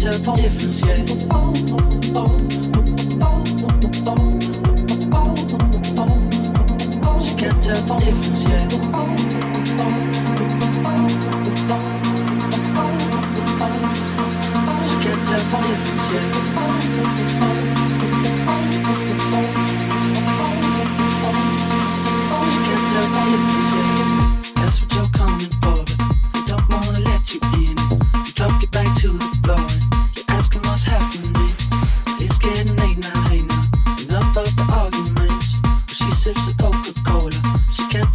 can't tell the difference yet. She. That's what you're coming for, but they don't wanna let you in.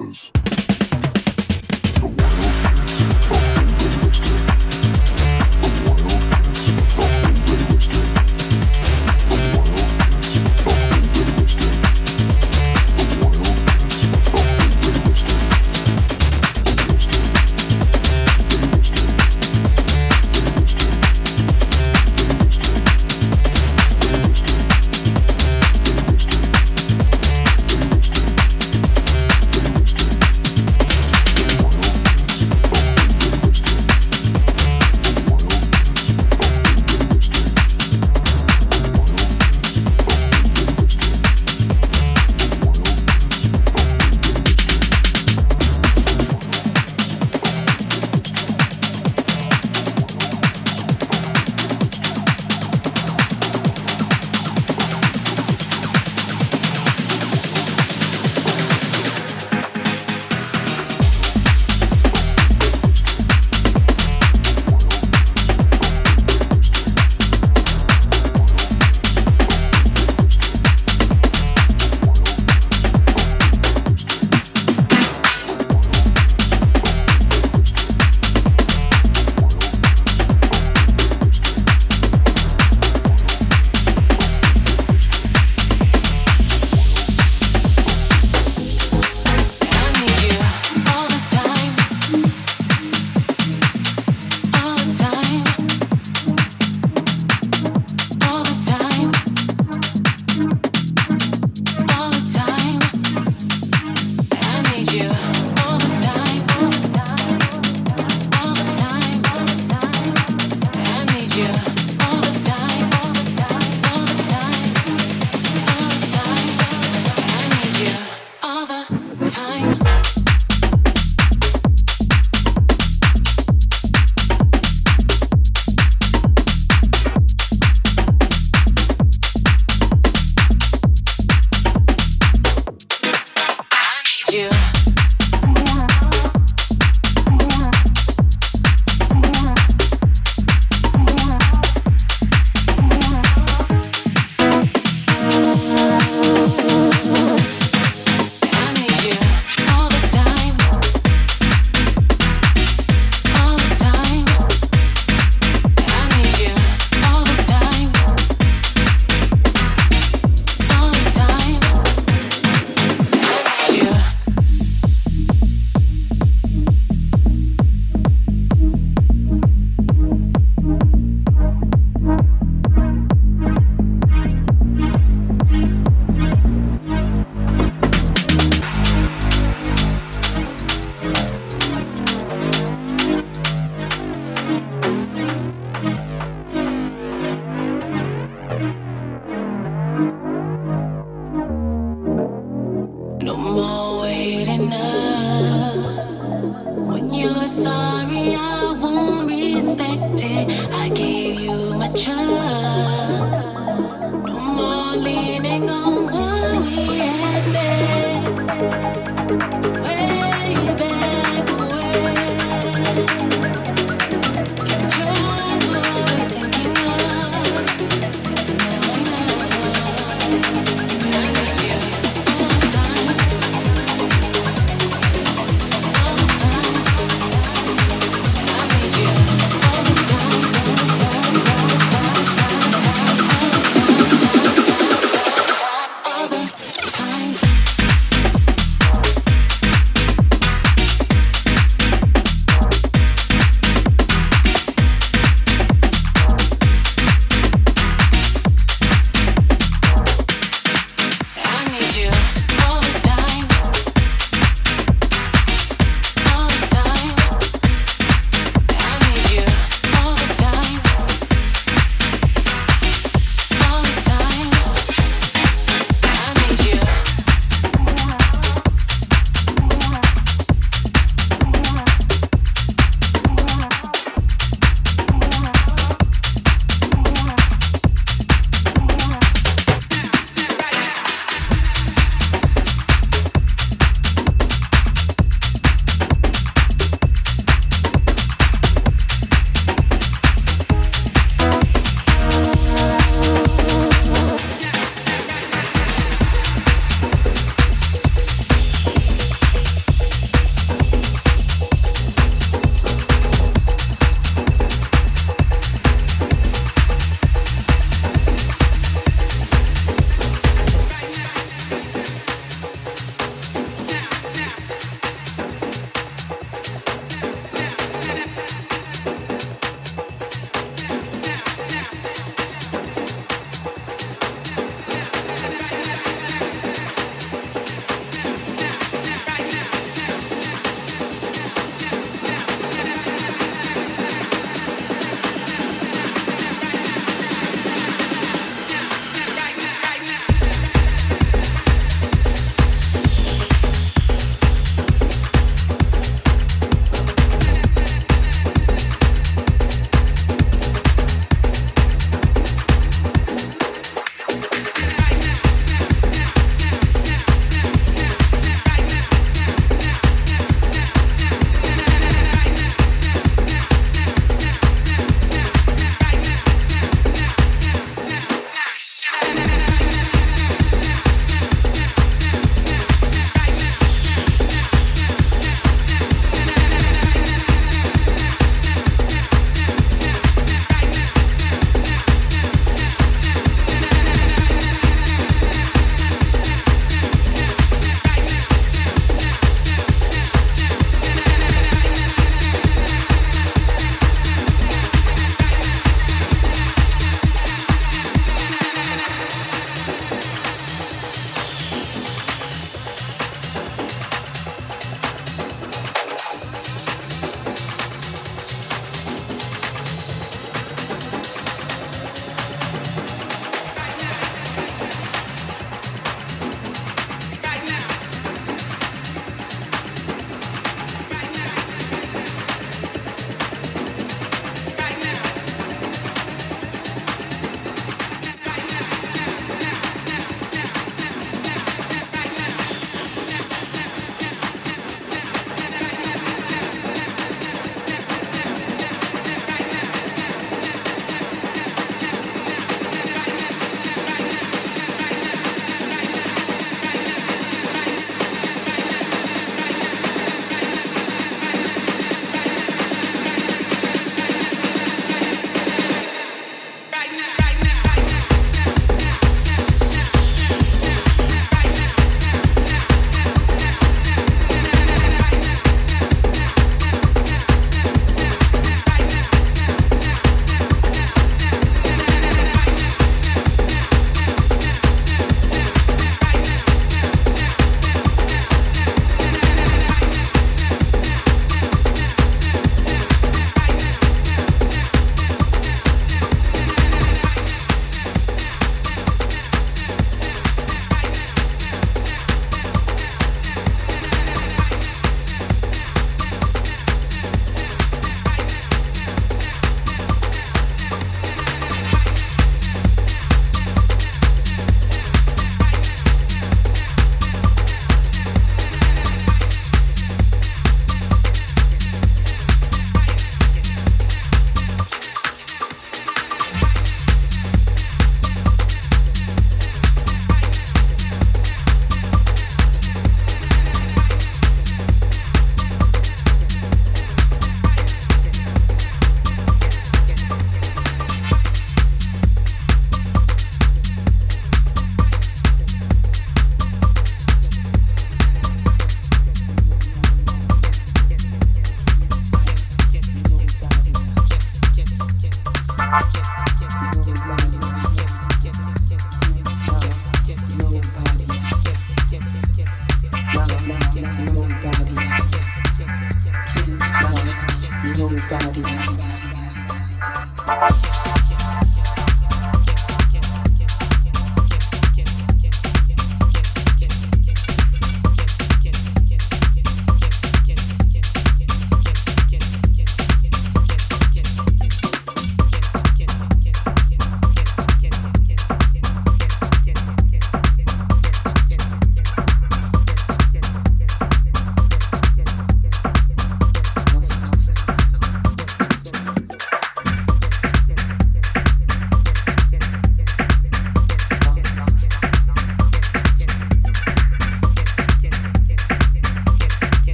others. No more waiting up when you're sorry.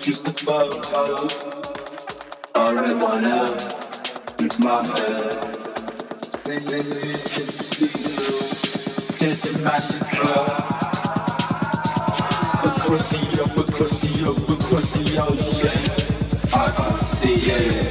just a photo. I read one out. It's my head. Then they lose just to see. There's a massive. Across the, up, across the, up, across the ocean. Oh, I can't see it.